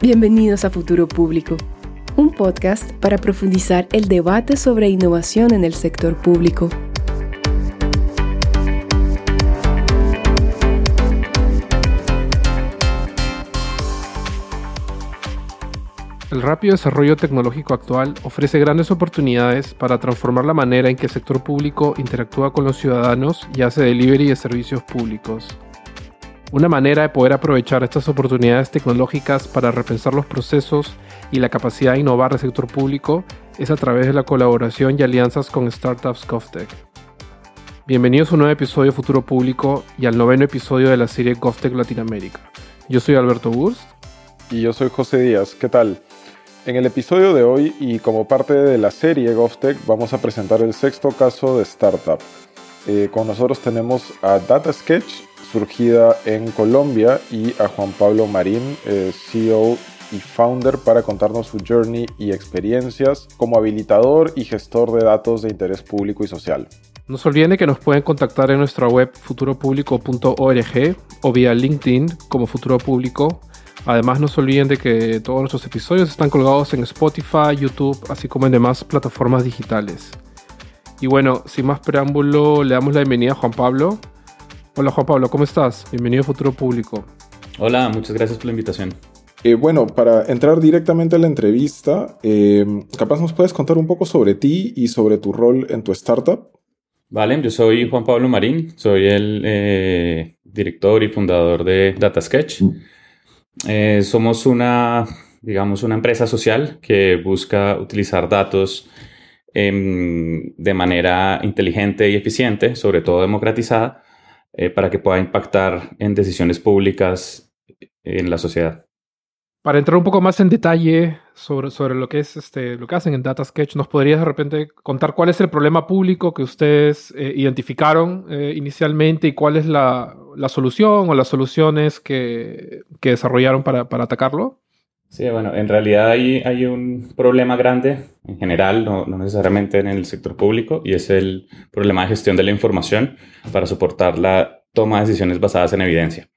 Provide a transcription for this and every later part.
Bienvenidos a Futuro Público, un podcast para profundizar el debate sobre innovación en el sector público. El rápido desarrollo tecnológico actual ofrece grandes oportunidades para transformar la manera en que el sector público interactúa con los ciudadanos y hace delivery de servicios públicos. Una manera de poder aprovechar estas oportunidades tecnológicas para repensar los procesos y la capacidad de innovar del sector público es a través de la colaboración y alianzas con startups GovTech. Bienvenidos a un nuevo episodio de Futuro Público y al noveno episodio de la serie GovTech Latinoamérica. Yo soy Alberto Burst. Y yo soy José Díaz. ¿Qué tal? En el episodio de hoy y como parte de la serie GovTech vamos a presentar el sexto caso de startup. Eh, con nosotros tenemos a DataSketch, surgida en Colombia, y a Juan Pablo Marín, eh, CEO y founder, para contarnos su journey y experiencias como habilitador y gestor de datos de interés público y social. No se olviden que nos pueden contactar en nuestra web futuropublico.org o vía LinkedIn como Futuro Público. Además, no se olviden de que todos nuestros episodios están colgados en Spotify, YouTube, así como en demás plataformas digitales. Y bueno, sin más preámbulo, le damos la bienvenida a Juan Pablo. Hola Juan Pablo, ¿cómo estás? Bienvenido a Futuro Público. Hola, muchas gracias por la invitación. Eh, bueno, para entrar directamente a la entrevista, eh, capaz nos puedes contar un poco sobre ti y sobre tu rol en tu startup. Vale, yo soy Juan Pablo Marín, soy el eh, director y fundador de DataSketch. somos una, digamos, una empresa social que busca utilizar datos em, de manera inteligente y eficiente, sobre todo democratizada, eh, para que pueda impactar en decisiones públicas en la sociedad. Para entrar un poco más en detalle sobre, sobre lo que es este, lo que hacen en DataSketch, ¿nos podrías de repente contar cuál es el problema público que ustedes eh, identificaron eh, inicialmente y cuál es la, la, solución o las soluciones que, que desarrollaron para, para atacarlo? Sí, bueno, en realidad hay, hay un problema grande en general, no, no, necesariamente en el sector público, y es el problema de gestión de la información para soportar la toma de decisiones basadas en evidencia.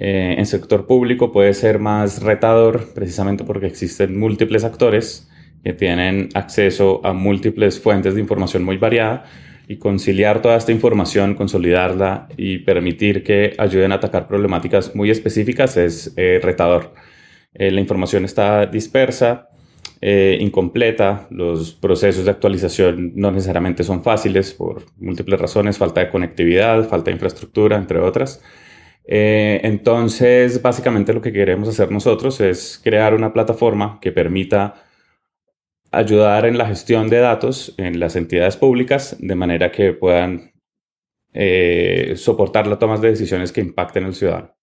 Eh, en sector público puede ser más retador precisamente porque existen múltiples actores que tienen acceso a múltiples fuentes de información muy variada y conciliar toda esta información, consolidarla y permitir que ayuden a atacar problemáticas muy específicas es eh, retador. Eh, la información está dispersa, eh, incompleta, los procesos de actualización no necesariamente son fáciles por múltiples razones, falta de conectividad, falta de infraestructura, entre otras. Eh, entonces, básicamente lo que queremos hacer nosotros es crear una plataforma que permita ayudar en la gestión de datos en las entidades públicas de manera que puedan soportar las tomas de decisiones que impacten al ciudadano.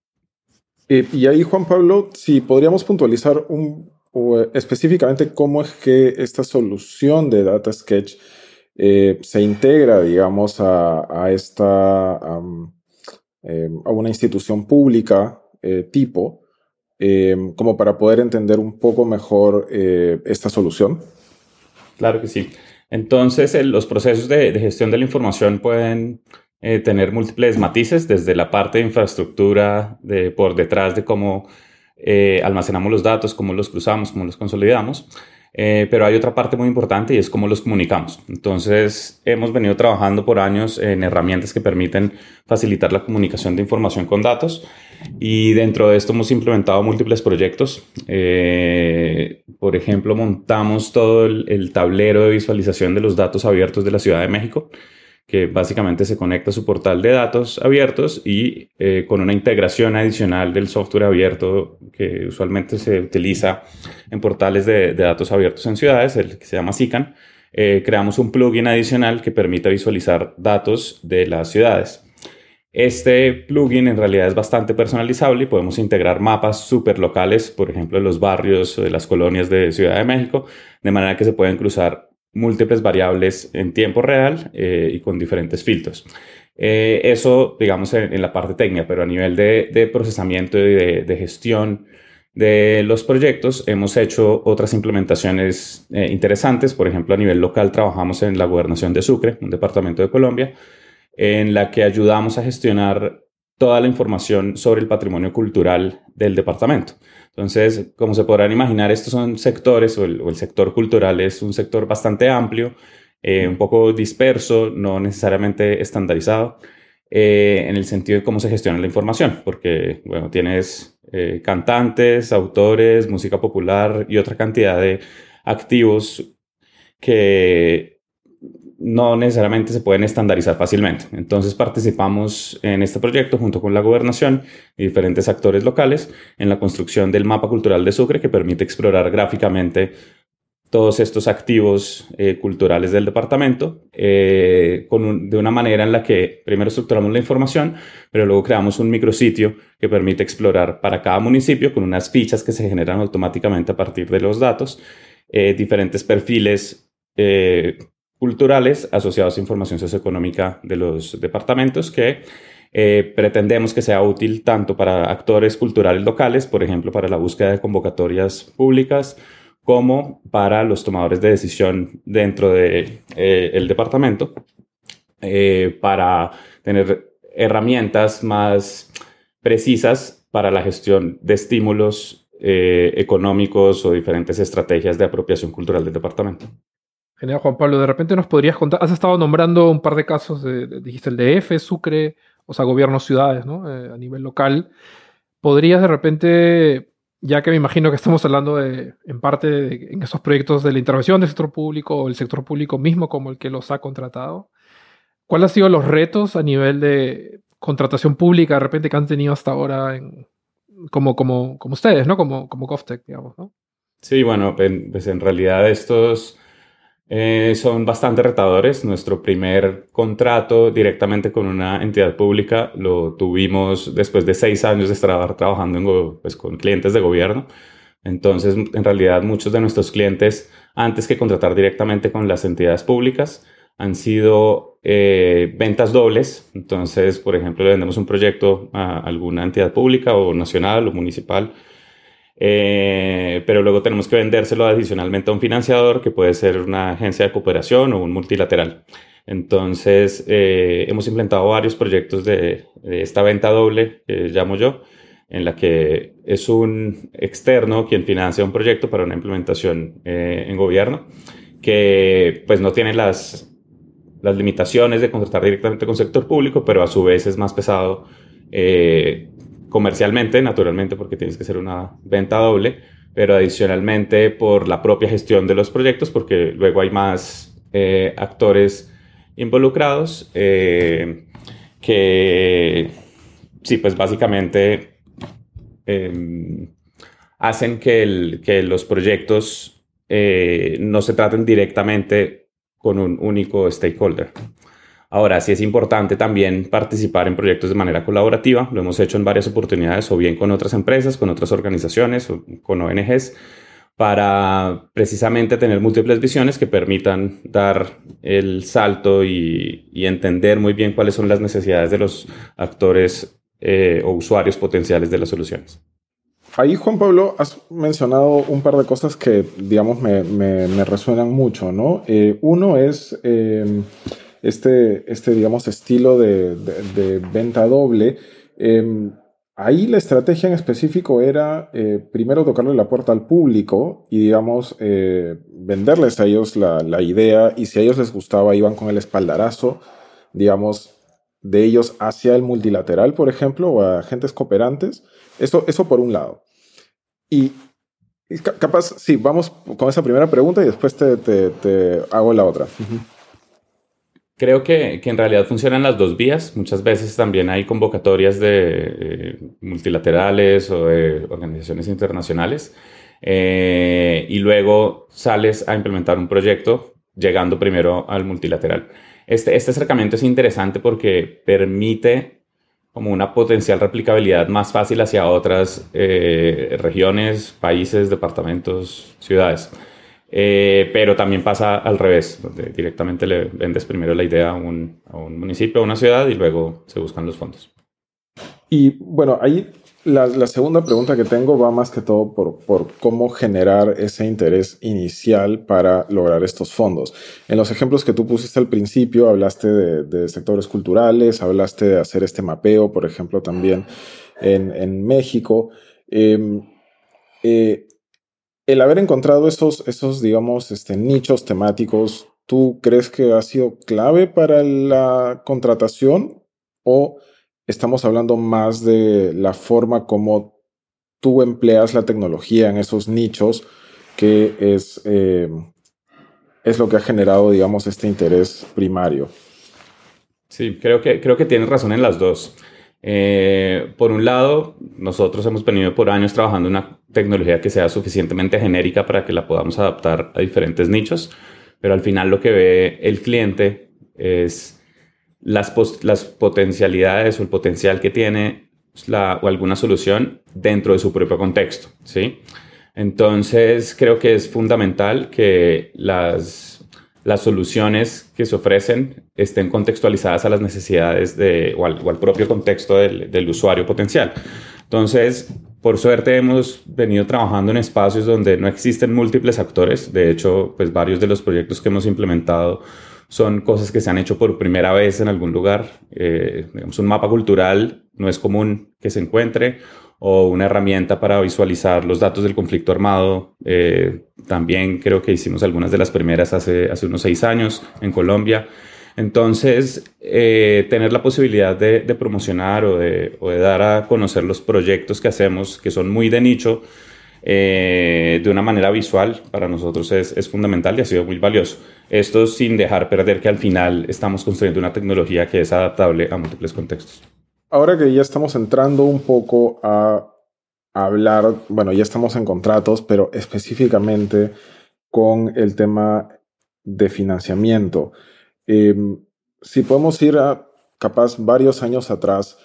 Eh, y ahí, Juan Pablo, si podríamos puntualizar un, eh, específicamente cómo es que esta solución de Data Sketch eh, se integra, digamos, a, esta, a una institución pública tipo, como para poder entender un poco mejor esta solución. Claro que sí. Entonces, los procesos de gestión de la información pueden eh, tener múltiples matices, desde la parte de infraestructura, de, por detrás de cómo eh, almacenamos los datos, cómo los cruzamos, cómo los consolidamos. Eh, pero hay otra parte muy importante y es cómo los comunicamos. Entonces, hemos venido trabajando por años en herramientas que permiten facilitar la comunicación de información con datos y dentro de esto hemos implementado múltiples proyectos. por ejemplo, montamos todo el tablero de visualización de los datos abiertos de la Ciudad de México que básicamente se conecta a su portal de datos abiertos y eh, con una integración adicional del software abierto que usualmente se utiliza en portales de, datos abiertos en ciudades, el que se llama SICAN, eh, creamos un plugin adicional que permite visualizar datos de las ciudades. Este plugin en realidad es bastante personalizable y podemos integrar mapas súper locales, por ejemplo, de los barrios o de las colonias de Ciudad de México, de manera que se pueden cruzar múltiples variables en tiempo real eh, y con diferentes filtros. Eh, eso, digamos, en, la parte técnica, pero a nivel de, procesamiento y de, gestión de los proyectos, hemos hecho otras implementaciones eh, interesantes. Por ejemplo, a nivel local trabajamos en la gobernación de Sucre, un departamento de Colombia, en la que ayudamos a gestionar toda la información sobre el patrimonio cultural del departamento. Entonces, como se podrán imaginar, estos son sectores, o el, sector cultural es un sector bastante amplio, eh, un poco disperso, no necesariamente estandarizado, eh, en el sentido de cómo se gestiona la información, porque, bueno, tienes eh, cantantes, autores, música popular y otra cantidad de activos que no necesariamente se pueden estandarizar fácilmente. Entonces participamos en este proyecto junto con la gobernación y diferentes actores locales en la construcción del mapa cultural de Sucre que permite explorar gráficamente todos estos activos eh, culturales del departamento eh, de una manera en la que primero estructuramos la información, pero luego creamos un micrositio que permite explorar para cada municipio con unas fichas que se generan automáticamente a partir de los datos, eh, diferentes perfiles culturales asociados a información socioeconómica de los departamentos que eh, pretendemos que sea útil tanto para actores culturales locales, por ejemplo, para la búsqueda de convocatorias públicas, como para los tomadores de decisión dentro del de, eh, departamento, eh, para tener herramientas más precisas para la gestión de estímulos económicos o diferentes estrategias de apropiación cultural del departamento. Genial, Juan Pablo. De repente nos podrías contar, has estado nombrando un par de casos, de, dijiste el DF, Sucre, o sea, gobiernos, ciudades, ¿no? Eh, a nivel local. ¿Podrías de repente, ya que me imagino que estamos hablando de, en parte en esos proyectos de la intervención del sector público o el sector público mismo como el que los ha contratado, ¿cuáles han sido los retos a nivel de contratación pública de repente que han tenido hasta ahora como, como, como ustedes, ¿no? Como, como GovTech, digamos, ¿no? Sí, bueno, pues en realidad estos eh, son bastante retadores. Nuestro primer contrato directamente con una entidad pública lo tuvimos después de seis años de estar trabajando pues, con clientes de gobierno. Entonces, en realidad, muchos de nuestros clientes, antes que contratar directamente con las entidades públicas, han sido eh, ventas dobles. Entonces, por ejemplo, le vendemos un proyecto a alguna entidad pública o nacional o municipal eh, pero luego tenemos que vendérselo adicionalmente a un financiador que puede ser una agencia de cooperación o un multilateral. Entonces, eh, hemos implementado varios proyectos de, esta venta doble, que llamo yo, en la que es un externo quien financia un proyecto para una implementación eh, en gobierno, que pues no tiene las, las limitaciones de contratar directamente con sector público, pero a su vez es más pesado comercialmente, naturalmente, porque tienes que hacer una venta doble, pero adicionalmente por la propia gestión de los proyectos, porque luego hay más eh, actores involucrados eh, que, sí, pues básicamente em, hacen que, los proyectos eh, no se traten directamente con un único stakeholder. Ahora, sí es importante también participar en proyectos de manera colaborativa. Lo hemos hecho en varias oportunidades, o bien con otras empresas, con otras organizaciones, con ONGs, para precisamente tener múltiples visiones que permitan dar el salto y, entender muy bien cuáles son las necesidades de los actores eh, o usuarios potenciales de las soluciones. Ahí, Juan Pablo, has mencionado un par de cosas que, digamos, me, resuenan mucho, ¿no? Eh, uno es... Eh, este, este digamos, estilo de, venta doble. Em, ahí la estrategia en específico era eh, primero tocarle la puerta al público y, digamos, eh, venderles a ellos la, idea y si a ellos les gustaba iban con el espaldarazo, digamos, de ellos hacia el multilateral, por ejemplo, o a agentes cooperantes. Eso, eso por un lado. Y, capaz, sí, vamos con esa primera pregunta y después te, te, hago la otra. Creo que, que, en realidad funcionan las dos vías. Muchas veces también hay convocatorias de eh, multilaterales o de organizaciones internacionales. Eh, y luego sales a implementar un proyecto llegando primero al multilateral. Este, este acercamiento es interesante porque permite como una potencial replicabilidad más fácil hacia otras eh, regiones, países, departamentos, ciudades. Eh, pero también pasa al revés, donde directamente le vendes primero la idea a un, a un municipio, a una ciudad y luego se buscan los fondos. Y bueno, ahí la, la, segunda pregunta que tengo va más que todo por, por, cómo generar ese interés inicial para lograr estos fondos. En los ejemplos que tú pusiste al principio, hablaste de, de sectores culturales, hablaste de hacer este mapeo, por ejemplo, también en, en México. Em, eh, el haber encontrado esos, esos digamos, este, nichos temáticos, ¿tú crees que ha sido clave para la contratación o estamos hablando más de la forma como tú empleas la tecnología en esos nichos que es, eh, es lo que ha generado, digamos, este interés primario? Sí, creo que, creo que tienes razón en las dos. Eh, por un lado, nosotros hemos venido por años trabajando una tecnología que sea suficientemente genérica para que la podamos adaptar a diferentes nichos, pero al final lo que ve el cliente es las, las potencialidades o el potencial que tiene la, o alguna solución dentro de su propio contexto, ¿sí? Entonces, creo que es fundamental que las las soluciones que se ofrecen estén contextualizadas a las necesidades de, o, al, propio contexto del, usuario potencial. Entonces, por suerte hemos venido trabajando en espacios donde no existen múltiples actores. De hecho, pues varios de los proyectos que hemos implementado son cosas que se han hecho por primera vez en algún lugar. Eh, un mapa cultural no es común que se encuentre o una herramienta para visualizar los datos del conflicto armado. Eh, también creo que hicimos algunas de las primeras hace, hace unos seis años en Colombia. Entonces, eh, tener la posibilidad de, promocionar o de, dar a conocer los proyectos que hacemos, que son muy de nicho, eh, de una manera visual, para nosotros es, es, fundamental y ha sido muy valioso. Esto sin dejar perder que al final estamos construyendo una tecnología que es adaptable a múltiples contextos ahora que ya estamos entrando un poco a hablar, bueno, ya estamos en contratos, pero específicamente con el tema de financiamiento. Em, si podemos ir a capaz varios años atrás,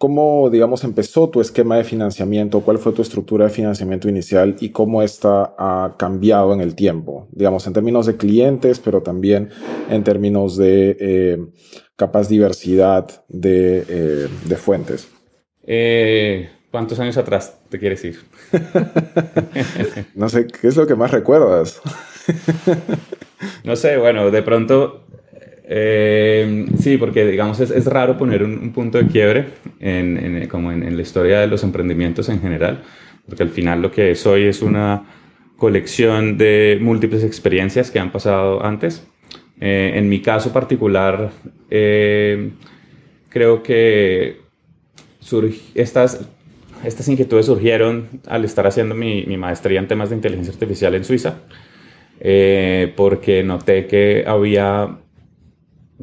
¿Cómo, digamos, empezó tu esquema de financiamiento? ¿Cuál fue tu estructura de financiamiento inicial y cómo esta ha cambiado en el tiempo? Digamos, en términos de clientes, pero también en términos de eh, capaz diversidad de, eh, de fuentes. Eh, ¿Cuántos años atrás te quieres ir? no sé, ¿qué es lo que más recuerdas? no sé, bueno, de pronto eh, sí, porque digamos es, es raro poner un, punto de quiebre en, como en, la historia de los emprendimientos en general, porque al final lo que soy es una colección de múltiples experiencias que han pasado antes. Eh, en mi caso particular, eh, creo que estas, estas inquietudes surgieron al estar haciendo mi, mi, maestría en temas de inteligencia artificial en Suiza, porque noté que había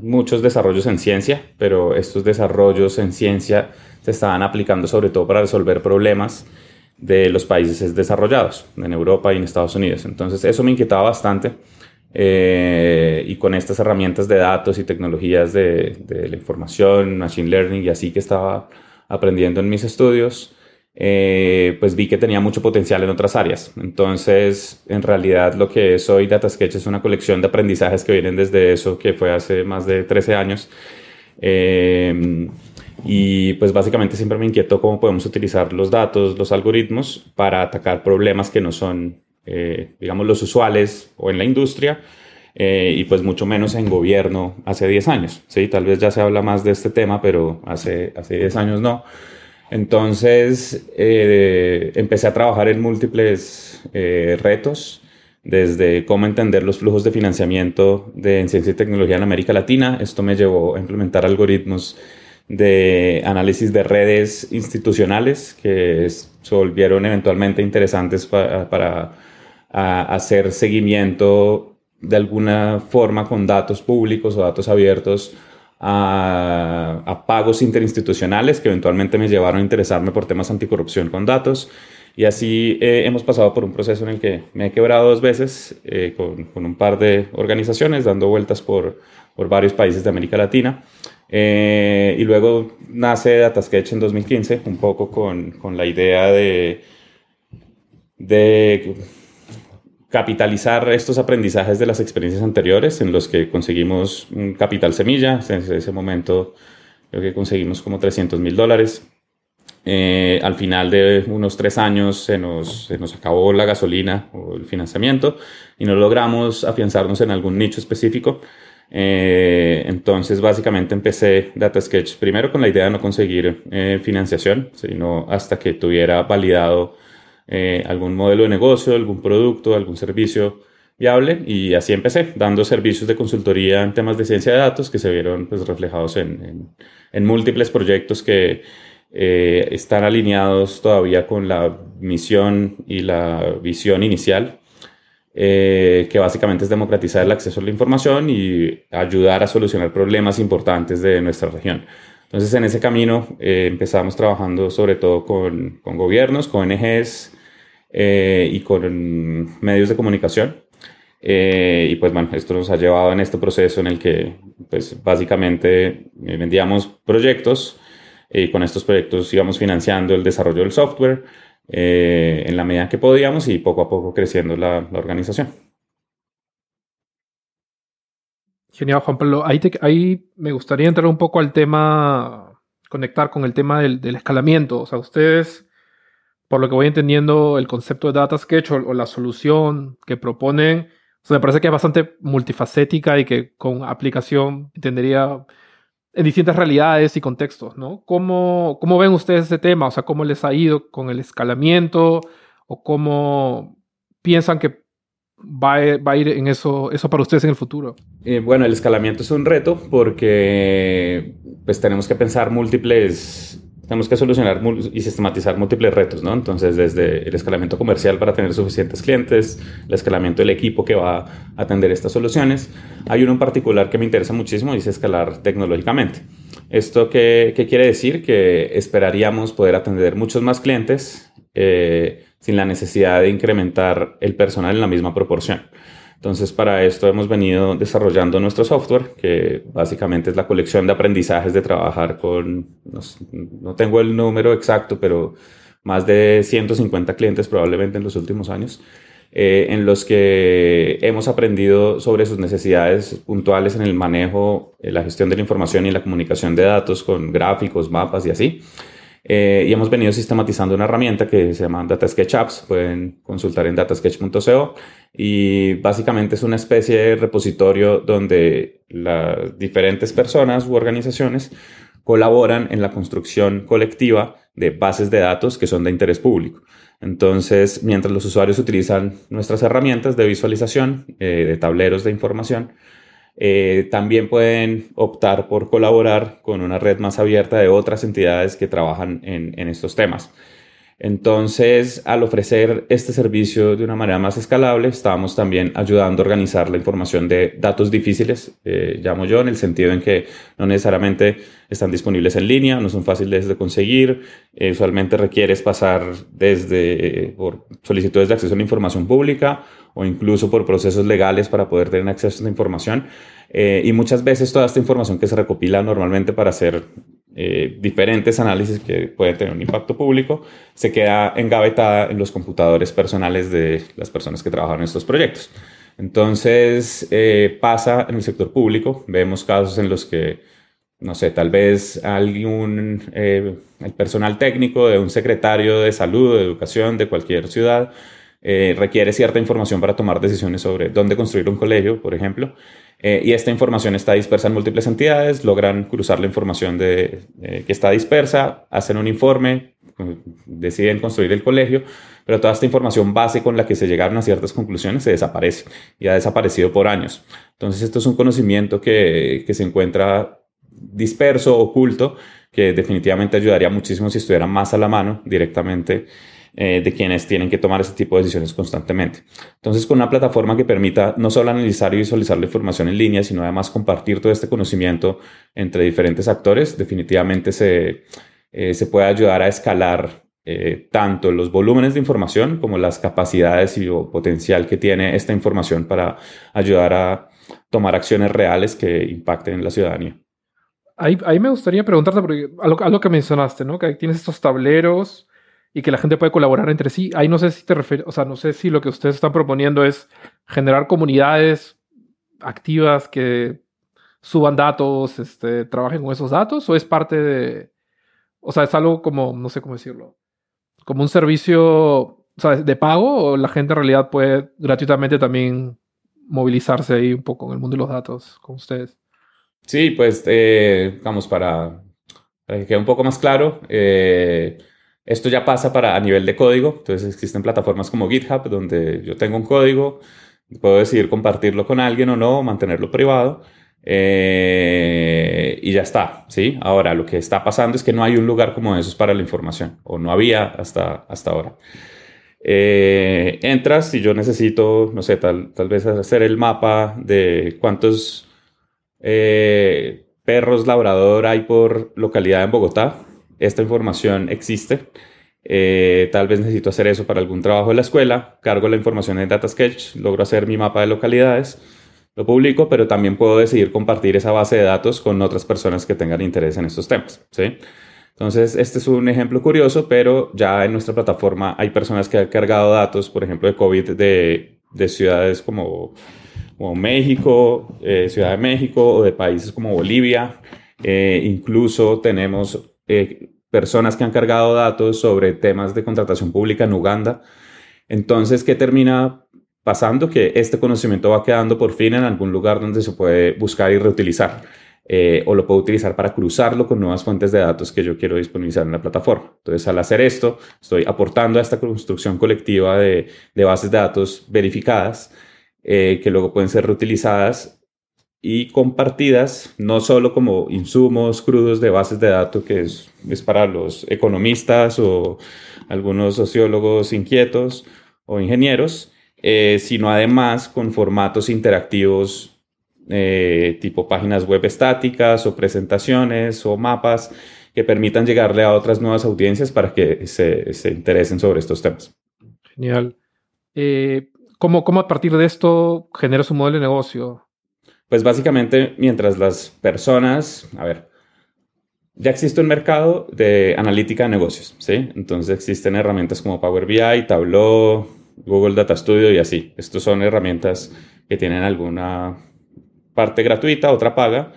muchos desarrollos en ciencia, pero estos desarrollos en ciencia se estaban aplicando sobre todo para resolver problemas de los países desarrollados, en Europa y en Estados Unidos. Entonces eso me inquietaba bastante eh, y con estas herramientas de datos y tecnologías de, de, la información, machine learning y así que estaba aprendiendo en mis estudios, eh, pues vi que tenía mucho potencial en otras áreas. Entonces, en realidad lo que es hoy DataSketch es una colección de aprendizajes que vienen desde eso, que fue hace más de 13 años. Eh, y pues básicamente siempre me inquietó cómo podemos utilizar los datos, los algoritmos para atacar problemas que no son, eh, digamos, los usuales o en la industria. y pues mucho menos en gobierno hace 10 años. ¿sí? Tal vez ya se habla más de este tema, pero hace, hace 10 años no. Entonces eh, empecé a trabajar en múltiples eh, retos, desde cómo entender los flujos de financiamiento de en ciencia y tecnología en América Latina. Esto me llevó a implementar algoritmos de análisis de redes institucionales que se volvieron eventualmente interesantes para hacer seguimiento de alguna forma con datos públicos o datos abiertos a, pagos interinstitucionales que eventualmente me llevaron a interesarme por temas anticorrupción con datos. Y así eh, hemos pasado por un proceso en el que me he quebrado dos veces eh, con, con, un par de organizaciones, dando vueltas por, por varios países de América Latina. Eh, y luego nace DataSketch en 2015, un poco con, con la idea de, de capitalizar estos aprendizajes de las experiencias anteriores en los que conseguimos un capital semilla. En ese momento creo que conseguimos como 300 mil dólares. Eh, al final de unos tres años se nos, se nos acabó la gasolina o el financiamiento y no logramos afianzarnos en algún nicho específico. Eh, entonces, básicamente empecé Data Sketch primero con la idea de no conseguir eh, financiación, sino hasta que tuviera validado eh, algún modelo de negocio, algún producto, algún servicio viable y así empecé, dando servicios de consultoría en temas de ciencia de datos que se vieron pues, reflejados en, en, múltiples proyectos que están alineados todavía con la misión y la visión inicial eh, que básicamente es democratizar el acceso a la información y ayudar a solucionar problemas importantes de nuestra región. Entonces, en ese camino eh, empezamos trabajando sobre todo con, con gobiernos, con ONGs eh, y con medios de comunicación. y pues bueno, esto nos ha llevado en este proceso en el que pues básicamente vendíamos proyectos y con estos proyectos íbamos financiando el desarrollo del software, eh, en la medida que podíamos y poco a poco creciendo la, organización. Genial, Juan Pablo. Ahí, me gustaría entrar un poco al tema, conectar con el tema del, escalamiento. O sea, ustedes, por lo que voy entendiendo, el concepto de Data Sketch o, la solución que proponen, me parece que es bastante multifacética y que con aplicación entendería en distintas realidades y contextos, ¿no? ¿Cómo, ¿Cómo, ven ustedes ese tema? O sea, ¿cómo les ha ido con el escalamiento? ¿O cómo piensan que va a, va a ir en eso, eso para ustedes en el futuro? Eh, bueno, el escalamiento es un reto porque pues tenemos que pensar múltiples tenemos que solucionar y sistematizar múltiples retos, ¿no? Entonces, desde el escalamiento comercial para tener suficientes clientes, el escalamiento del equipo que va a atender estas soluciones. Hay uno en particular que me interesa muchísimo y es escalar tecnológicamente. ¿Esto qué, qué quiere decir? Que esperaríamos poder atender muchos más clientes eh, sin la necesidad de incrementar el personal en la misma proporción. Entonces, para esto hemos venido desarrollando nuestro software, que básicamente es la colección de aprendizajes de trabajar con, no, tengo el número exacto, pero más de 150 clientes probablemente en los últimos años, eh, en los que hemos aprendido sobre sus necesidades puntuales en el manejo, la gestión de la información y la comunicación de datos con gráficos, mapas y así. Eh, y hemos venido sistematizando una herramienta que se llama Data Sketch Apps. Pueden consultar en datasketch.co y básicamente es una especie de repositorio donde las diferentes personas u organizaciones colaboran en la construcción colectiva de bases de datos que son de interés público. Entonces, mientras los usuarios utilizan nuestras herramientas de visualización, eh, de tableros de información, eh, también pueden optar por colaborar con una red más abierta de otras entidades que trabajan en estos temas. Entonces, al ofrecer este servicio de una manera más escalable, estábamos también ayudando a organizar la información de datos difíciles, eh, llamo yo, en el sentido en que no necesariamente están disponibles en línea, no son fáciles de conseguir, eh, usualmente requieres pasar desde eh, por solicitudes de acceso a la información pública o incluso por procesos legales para poder tener acceso a esta información. y muchas veces toda esta información que se recopila normalmente para hacer eh, diferentes análisis que pueden tener un impacto público, se queda engavetada en los computadores personales de las personas que trabajan en estos proyectos. Entonces, eh, pasa en el sector público, vemos casos en los que, no sé, tal vez algún, eh, el personal técnico de un secretario de salud, de educación de cualquier ciudad, requiere cierta información para tomar decisiones sobre dónde construir un colegio, por ejemplo, eh, y esta información está dispersa en múltiples entidades, logran cruzar la información de, eh, que está dispersa, hacen un informe, deciden construir el colegio, pero toda esta información base con la que se llegaron a ciertas conclusiones se desaparece y ha desaparecido por años. Entonces esto es un conocimiento que, que se encuentra disperso, oculto, que definitivamente ayudaría muchísimo si estuviera más a la mano directamente eh, de quienes tienen que tomar ese tipo de decisiones constantemente. Entonces, con una plataforma que permita no solo analizar y visualizar la información en línea, sino además compartir todo este conocimiento entre diferentes actores, definitivamente se, eh, se puede ayudar a escalar eh, tanto los volúmenes de información como las capacidades y potencial que tiene esta información para ayudar a tomar acciones reales que impacten en la ciudadanía. Ahí, ahí me gustaría preguntarte, porque algo, que mencionaste, ¿no? Que tienes estos tableros y que la gente puede colaborar entre sí. Ahí no sé si te refieres, o sea, no sé si lo que ustedes están proponiendo es generar comunidades activas que suban datos, este, trabajen con esos datos, o es parte de, o sea, es algo como, no sé cómo decirlo, como un servicio, de pago, o la gente en realidad puede gratuitamente también movilizarse ahí un poco en el mundo de los datos con ustedes. Sí, pues, eh, vamos, para, para, que quede un poco más claro, eh, esto ya pasa para a nivel de código, entonces existen plataformas como GitHub donde yo tengo un código, puedo decidir compartirlo con alguien o no, mantenerlo privado. Eh, y ya está, ¿sí? Ahora, lo que está pasando es que no hay un lugar como esos para la información, o no había hasta, hasta ahora. Eh, entras y yo necesito, no sé, tal, tal vez hacer el mapa de cuántos eh, perros labrador hay por localidad en Bogotá. Esta información existe. tal vez necesito hacer eso para algún trabajo de la escuela. Cargo la información en DataSketch, logro hacer mi mapa de localidades lo publico, pero también puedo decidir compartir esa base de datos con otras personas que tengan interés en estos temas. ¿sí? Entonces, este es un ejemplo curioso, pero ya en nuestra plataforma hay personas que han cargado datos, por ejemplo, de COVID de, de ciudades como, como México, eh, Ciudad de México, o de países como Bolivia. Eh, incluso tenemos eh, personas que han cargado datos sobre temas de contratación pública en Uganda. Entonces, ¿qué termina pasando que este conocimiento va quedando por fin en algún lugar donde se puede buscar y reutilizar. Eh, o lo puedo utilizar para cruzarlo con nuevas fuentes de datos que yo quiero disponibilizar en la plataforma. Entonces, al hacer esto, estoy aportando a esta construcción colectiva de, bases de datos verificadas eh, que luego pueden ser reutilizadas y compartidas, no solo como insumos crudos de bases de datos, que es, es para los economistas o algunos sociólogos inquietos o ingenieros, eh, sino además con formatos interactivos eh, tipo páginas web estáticas o presentaciones o mapas que permitan llegarle a otras nuevas audiencias para que se, se interesen sobre estos temas. Genial. Eh, ¿cómo, ¿Cómo a partir de esto genera su modelo de negocio? Pues básicamente mientras las personas, a ver, ya existe un mercado de analítica de negocios, ¿sí? Entonces existen herramientas como Power BI, Tableau, Google Data Studio y así. Estos son herramientas que tienen alguna parte gratuita, otra paga.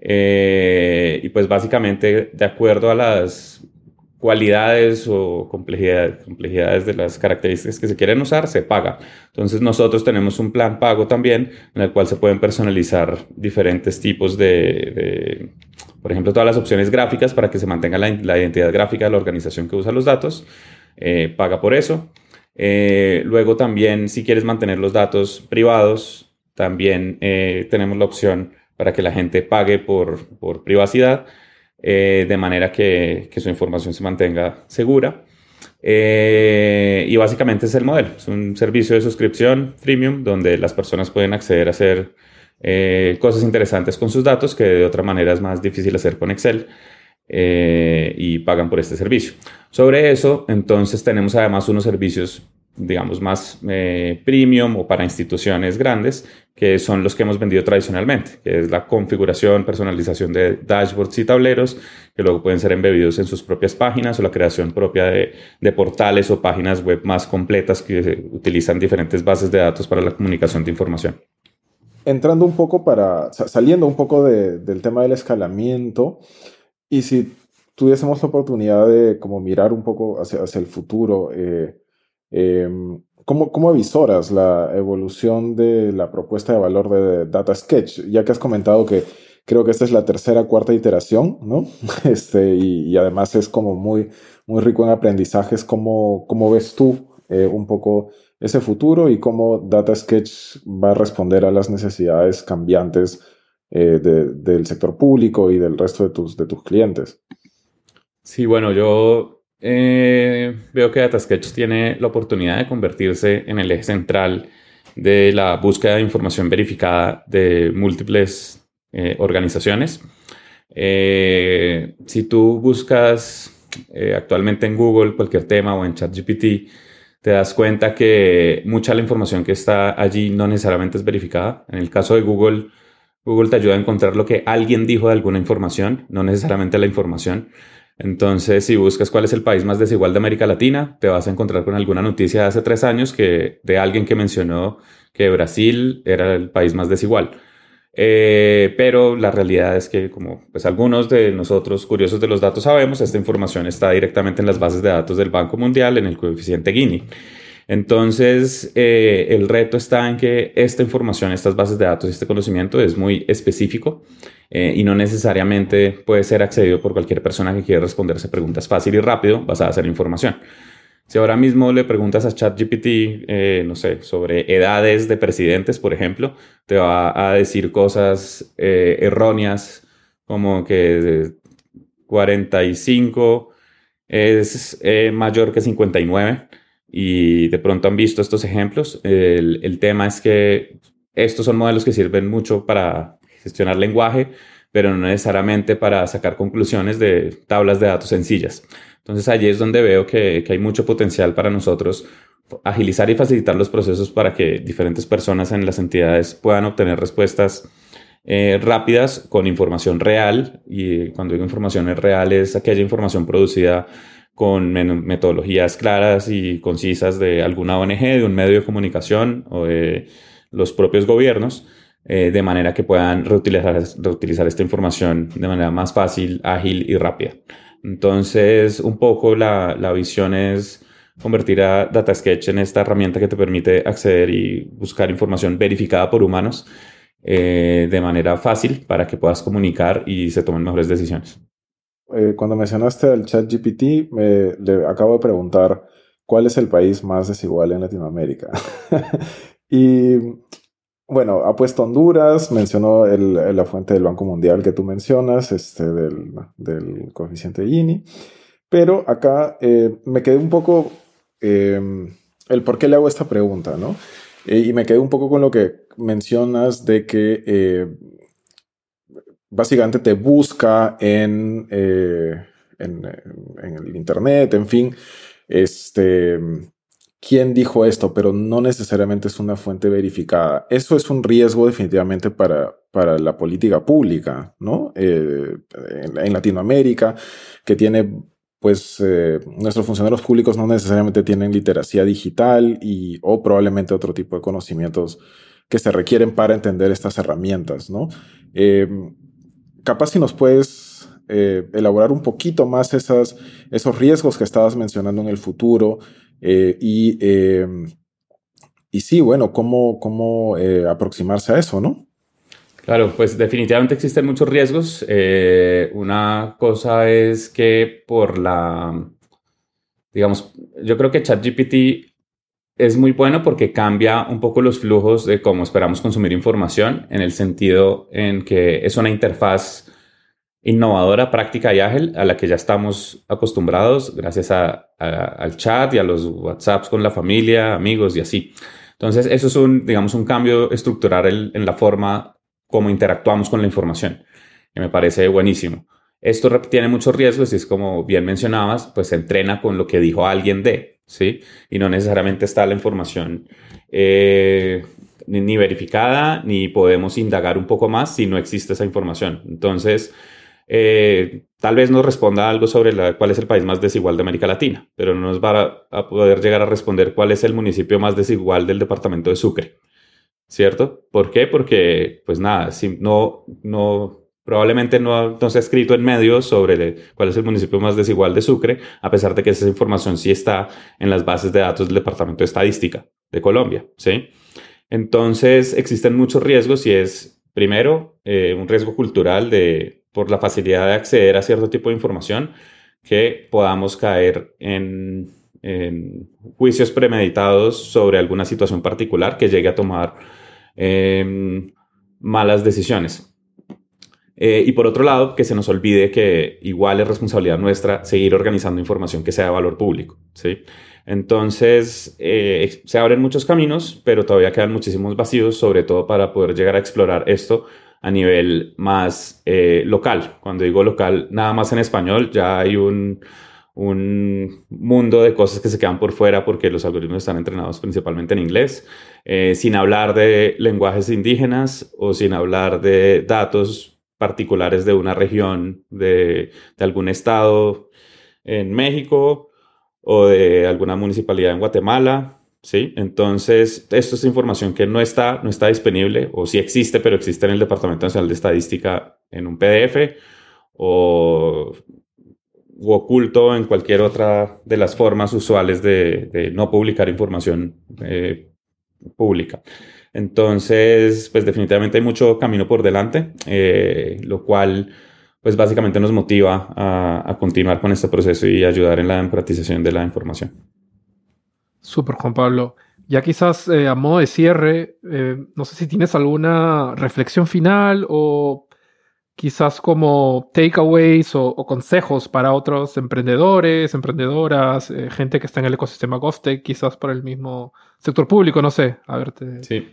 Eh, y pues básicamente de acuerdo a las cualidades o complejidades de las características que se quieren usar, se paga. Entonces nosotros tenemos un plan pago también en el cual se pueden personalizar diferentes tipos de, por ejemplo, todas las opciones gráficas para que se mantenga la, identidad gráfica de la organización que usa los datos. Eh, paga por eso. Eh, luego también, si quieres mantener los datos privados, también eh, tenemos la opción para que la gente pague por, por privacidad, eh, de manera que, que, su información se mantenga segura. y básicamente es el modelo. Es un servicio de suscripción premium donde las personas pueden acceder a hacer cosas interesantes con sus datos que de otra manera es más difícil hacer con Excel. Eh, y pagan por este servicio. Sobre eso, entonces tenemos además unos servicios, digamos, más eh, premium o para instituciones grandes, que son los que hemos vendido tradicionalmente, que es la configuración, personalización de dashboards y tableros, que luego pueden ser embebidos en sus propias páginas o la creación propia de, de portales o páginas web más completas que utilizan diferentes bases de datos para la comunicación de información. Entrando un poco para, saliendo un poco de, del tema del escalamiento, y si tuviésemos la oportunidad de como mirar un poco hacia, hacia el futuro, eh, em, ¿cómo, ¿cómo, avisoras la evolución de la propuesta de valor de Data Sketch? Ya que has comentado que creo que esta es la tercera, cuarta iteración, ¿no? Este, y, además es como muy, muy rico en aprendizajes. ¿Cómo, cómo ves tú eh, un poco ese futuro y cómo Data Sketch va a responder a las necesidades cambiantes eh, del sector público y del resto de tus, de tus clientes. Sí, bueno, yo eh, veo que DataSketch tiene la oportunidad de convertirse en el eje central de la búsqueda de información verificada de múltiples eh, organizaciones. si tú buscas actualmente en Google cualquier tema o en ChatGPT, te das cuenta que mucha de la información que está allí no necesariamente es verificada. En el caso de Google, Google te ayuda a encontrar lo que alguien dijo de alguna información, no necesariamente la información. Entonces, si buscas cuál es el país más desigual de América Latina, te vas a encontrar con alguna noticia de hace tres años que, de alguien que mencionó que Brasil era el país más desigual. Eh, pero la realidad es que, como pues algunos de nosotros curiosos de los datos sabemos, esta información está directamente en las bases de datos del Banco Mundial, en el coeficiente Gini. Entonces, eh, el reto está en que esta información, estas bases de datos, este conocimiento es muy específico eh, y no necesariamente puede ser accedido por cualquier persona que quiera responderse preguntas fácil y rápido basadas en la información. Si ahora mismo le preguntas a ChatGPT, eh, no sé, sobre edades de presidentes, por ejemplo, te va a decir cosas erróneas como que 45 es mayor que 59 y de pronto han visto estos ejemplos. El, el, tema es que estos son modelos que sirven mucho para gestionar lenguaje, pero no necesariamente para sacar conclusiones de tablas de datos sencillas. Entonces allí es donde veo que, que hay mucho potencial para nosotros agilizar y facilitar los procesos para que diferentes personas en las entidades puedan obtener respuestas eh, rápidas con información real. Y cuando digo información real es aquella información producida con metodologías claras y concisas de alguna ONG, de un medio de comunicación o de los propios gobiernos, eh, de manera que puedan reutilizar, reutilizar esta información de manera más fácil, ágil y rápida. Entonces, un poco la, la visión es convertir a DataSketch en esta herramienta que te permite acceder y buscar información verificada por humanos eh, de manera fácil para que puedas comunicar y se tomen mejores decisiones. Eh, cuando mencionaste al chat GPT, me, le acabo de preguntar cuál es el país más desigual en Latinoamérica. y bueno, ha puesto Honduras, mencionó la fuente del Banco Mundial que tú mencionas, este, del, del coeficiente Gini, pero acá eh, me quedé un poco em, el por qué le hago esta pregunta, ¿no? Eh, y me quedé un poco con lo que mencionas de que básicamente te busca en, eh, en, el Internet, en fin, este, quién dijo esto, pero no necesariamente es una fuente verificada. Eso es un riesgo definitivamente para, para la política pública, ¿no? Eh, en, Latinoamérica, que tiene, pues, eh, nuestros funcionarios públicos no necesariamente tienen literacia digital y, o probablemente otro tipo de conocimientos que se requieren para entender estas herramientas, ¿no? capaz si nos puedes eh, elaborar un poquito más esas, esos riesgos que estabas mencionando en el futuro eh, y, eh, y sí, bueno, cómo, cómo aproximarse a eso, ¿no? Claro, pues definitivamente existen muchos riesgos. una cosa es que por la, digamos, yo creo que ChatGPT es muy bueno porque cambia un poco los flujos de cómo esperamos consumir información, en el sentido en que es una interfaz innovadora, práctica y ágil a la que ya estamos acostumbrados gracias al chat y a los WhatsApps con la familia, amigos y así. Entonces, eso es un, digamos, un cambio estructural en, la forma como interactuamos con la información, que me parece buenísimo. Esto tiene muchos riesgos y es como bien mencionabas, pues se entrena con lo que dijo alguien de, ¿sí? Y no necesariamente está la información eh, ni, verificada, ni podemos indagar un poco más si no existe esa información. Entonces, eh, tal vez nos responda algo sobre cuál es el país más desigual de América Latina, pero no nos va a, poder llegar a responder cuál es el municipio más desigual del departamento de Sucre. ¿Cierto? ¿Por qué? Porque, pues nada, no, no Probablemente no, no se ha escrito en medios sobre cuál es el municipio más desigual de Sucre, a pesar de que esa información sí está en las bases de datos del Departamento de Estadística de Colombia. ¿sí? Entonces, existen muchos riesgos y es, primero, eh, un riesgo cultural de, por la facilidad de acceder a cierto tipo de información, que podamos caer en, juicios premeditados sobre alguna situación particular que llegue a tomar em, malas decisiones. Eh, y por otro lado, que se nos olvide que igual es responsabilidad nuestra seguir organizando información que sea de valor público. ¿sí? Entonces, eh, se abren muchos caminos, pero todavía quedan muchísimos vacíos, sobre todo para poder llegar a explorar esto a nivel más eh, local. Cuando digo local, nada más en español, ya hay un, un mundo de cosas que se quedan por fuera porque los algoritmos están entrenados principalmente en inglés, sin hablar de lenguajes indígenas o sin hablar de datos particulares de una región, de, algún estado en México o de alguna municipalidad en Guatemala. ¿Sí? Entonces, esto es información que no está, no está disponible, o sí existe, pero existe en el Departamento Nacional de Estadística en un PDF, o oculto en cualquier otra de las formas usuales de, no publicar información eh, pública. Entonces, pues definitivamente hay mucho camino por delante, eh, lo cual pues básicamente nos motiva a, continuar con este proceso y ayudar en la democratización de la información. Súper, Juan Pablo. Ya quizás eh, a modo de cierre, no sé si tienes alguna reflexión final o quizás como takeaways o, consejos para otros emprendedores, emprendedoras, eh, gente que está en el ecosistema GovTech, quizás para el mismo sector público, no sé, a. Sí.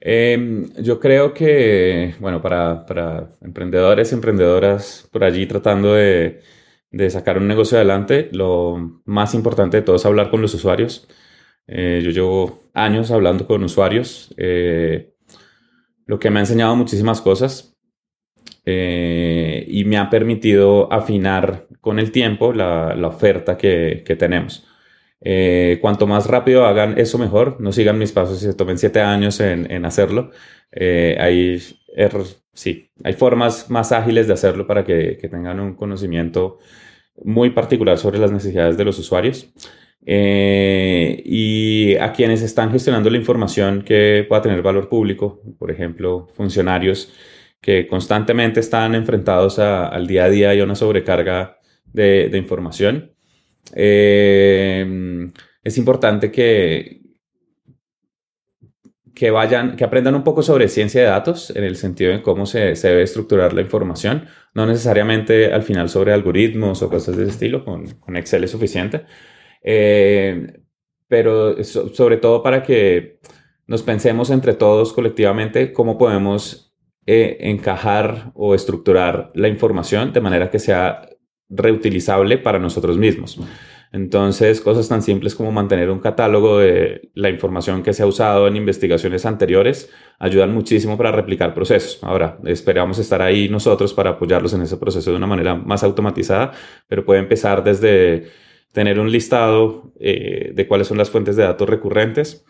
Em, yo creo que, bueno, para, para, emprendedores, emprendedoras por allí tratando de, de, sacar un negocio adelante, lo más importante de todo es hablar con los usuarios. Eh, yo llevo años hablando con usuarios, eh, lo que me ha enseñado muchísimas cosas, eh, y me ha permitido afinar con el tiempo la, la oferta que, que tenemos. Eh, cuanto más rápido hagan eso mejor, no sigan mis pasos y se tomen siete años en, en hacerlo. Eh, hay, sí, hay formas más ágiles de hacerlo para que, que, tengan un conocimiento muy particular sobre las necesidades de los usuarios. y a quienes están gestionando la información que pueda tener valor público, por ejemplo, funcionarios que constantemente están enfrentados al día a día y a una sobrecarga de, información. Eh, es importante que, que vayan, que aprendan un poco sobre ciencia de datos en el sentido de cómo se, debe estructurar la información, no necesariamente al final sobre algoritmos o cosas de ese estilo, con, Excel es suficiente, eh, pero sobre todo para que nos pensemos entre todos colectivamente cómo podemos eh, encajar o estructurar la información de manera que sea reutilizable para nosotros mismos. Entonces, cosas tan simples como mantener un catálogo de la información que se ha usado en investigaciones anteriores ayudan muchísimo para replicar procesos. Ahora, esperamos estar ahí nosotros para apoyarlos en ese proceso de una manera más automatizada, pero puede empezar desde tener un listado eh, de cuáles son las fuentes de datos recurrentes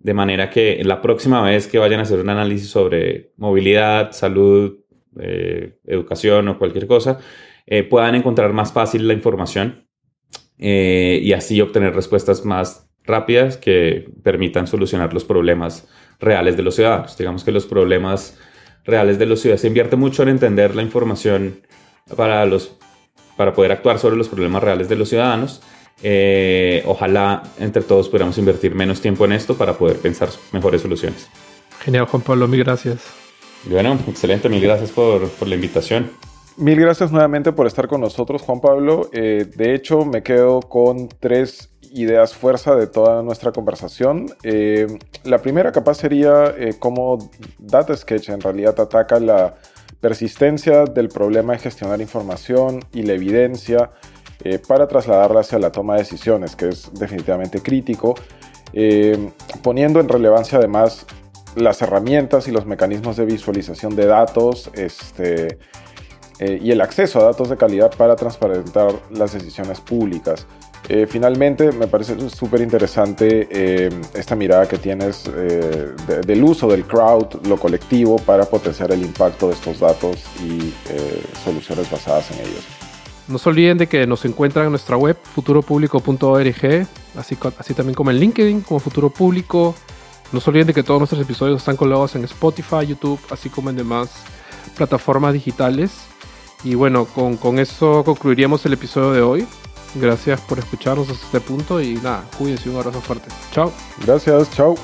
de manera que la próxima vez que vayan a hacer un análisis sobre movilidad, salud, eh, educación o cualquier cosa, eh, puedan encontrar más fácil la información eh, y así obtener respuestas más rápidas que permitan solucionar los problemas reales de los ciudadanos. Digamos que los problemas reales de los ciudadanos se invierte mucho en entender la información para, los, para poder actuar sobre los problemas reales de los ciudadanos eh, ojalá entre todos pudiéramos invertir menos tiempo en esto para poder pensar mejores soluciones. Genial, Juan Pablo, mil gracias. Bueno, excelente, mil gracias por, la invitación. Mil gracias nuevamente por estar con nosotros, Juan Pablo. Eh, de hecho, me quedo con tres ideas fuerza de toda nuestra conversación. Eh, la primera capaz sería cómo Data Sketch en realidad ataca la persistencia del problema de gestionar información y la evidencia eh, para trasladarla hacia la toma de decisiones, que es definitivamente crítico, eh, poniendo en relevancia además las herramientas y los mecanismos de visualización de datos este, eh, y el acceso a datos de calidad para transparentar las decisiones públicas. finalmente, me parece súper interesante esta mirada que tienes del uso del crowd, lo colectivo, para potenciar el impacto de estos datos y soluciones basadas en ellos. No se olviden de que nos encuentran en nuestra web futuropublico.org, así, así también como en LinkedIn como Futuro Público. No se olviden de que todos nuestros episodios están colgados en Spotify, YouTube, así como en demás plataformas digitales. Y bueno, con, con eso concluiríamos el episodio de hoy. Gracias por escucharnos hasta este punto y nada, cuídense, un abrazo fuerte. Chao. Gracias, chao.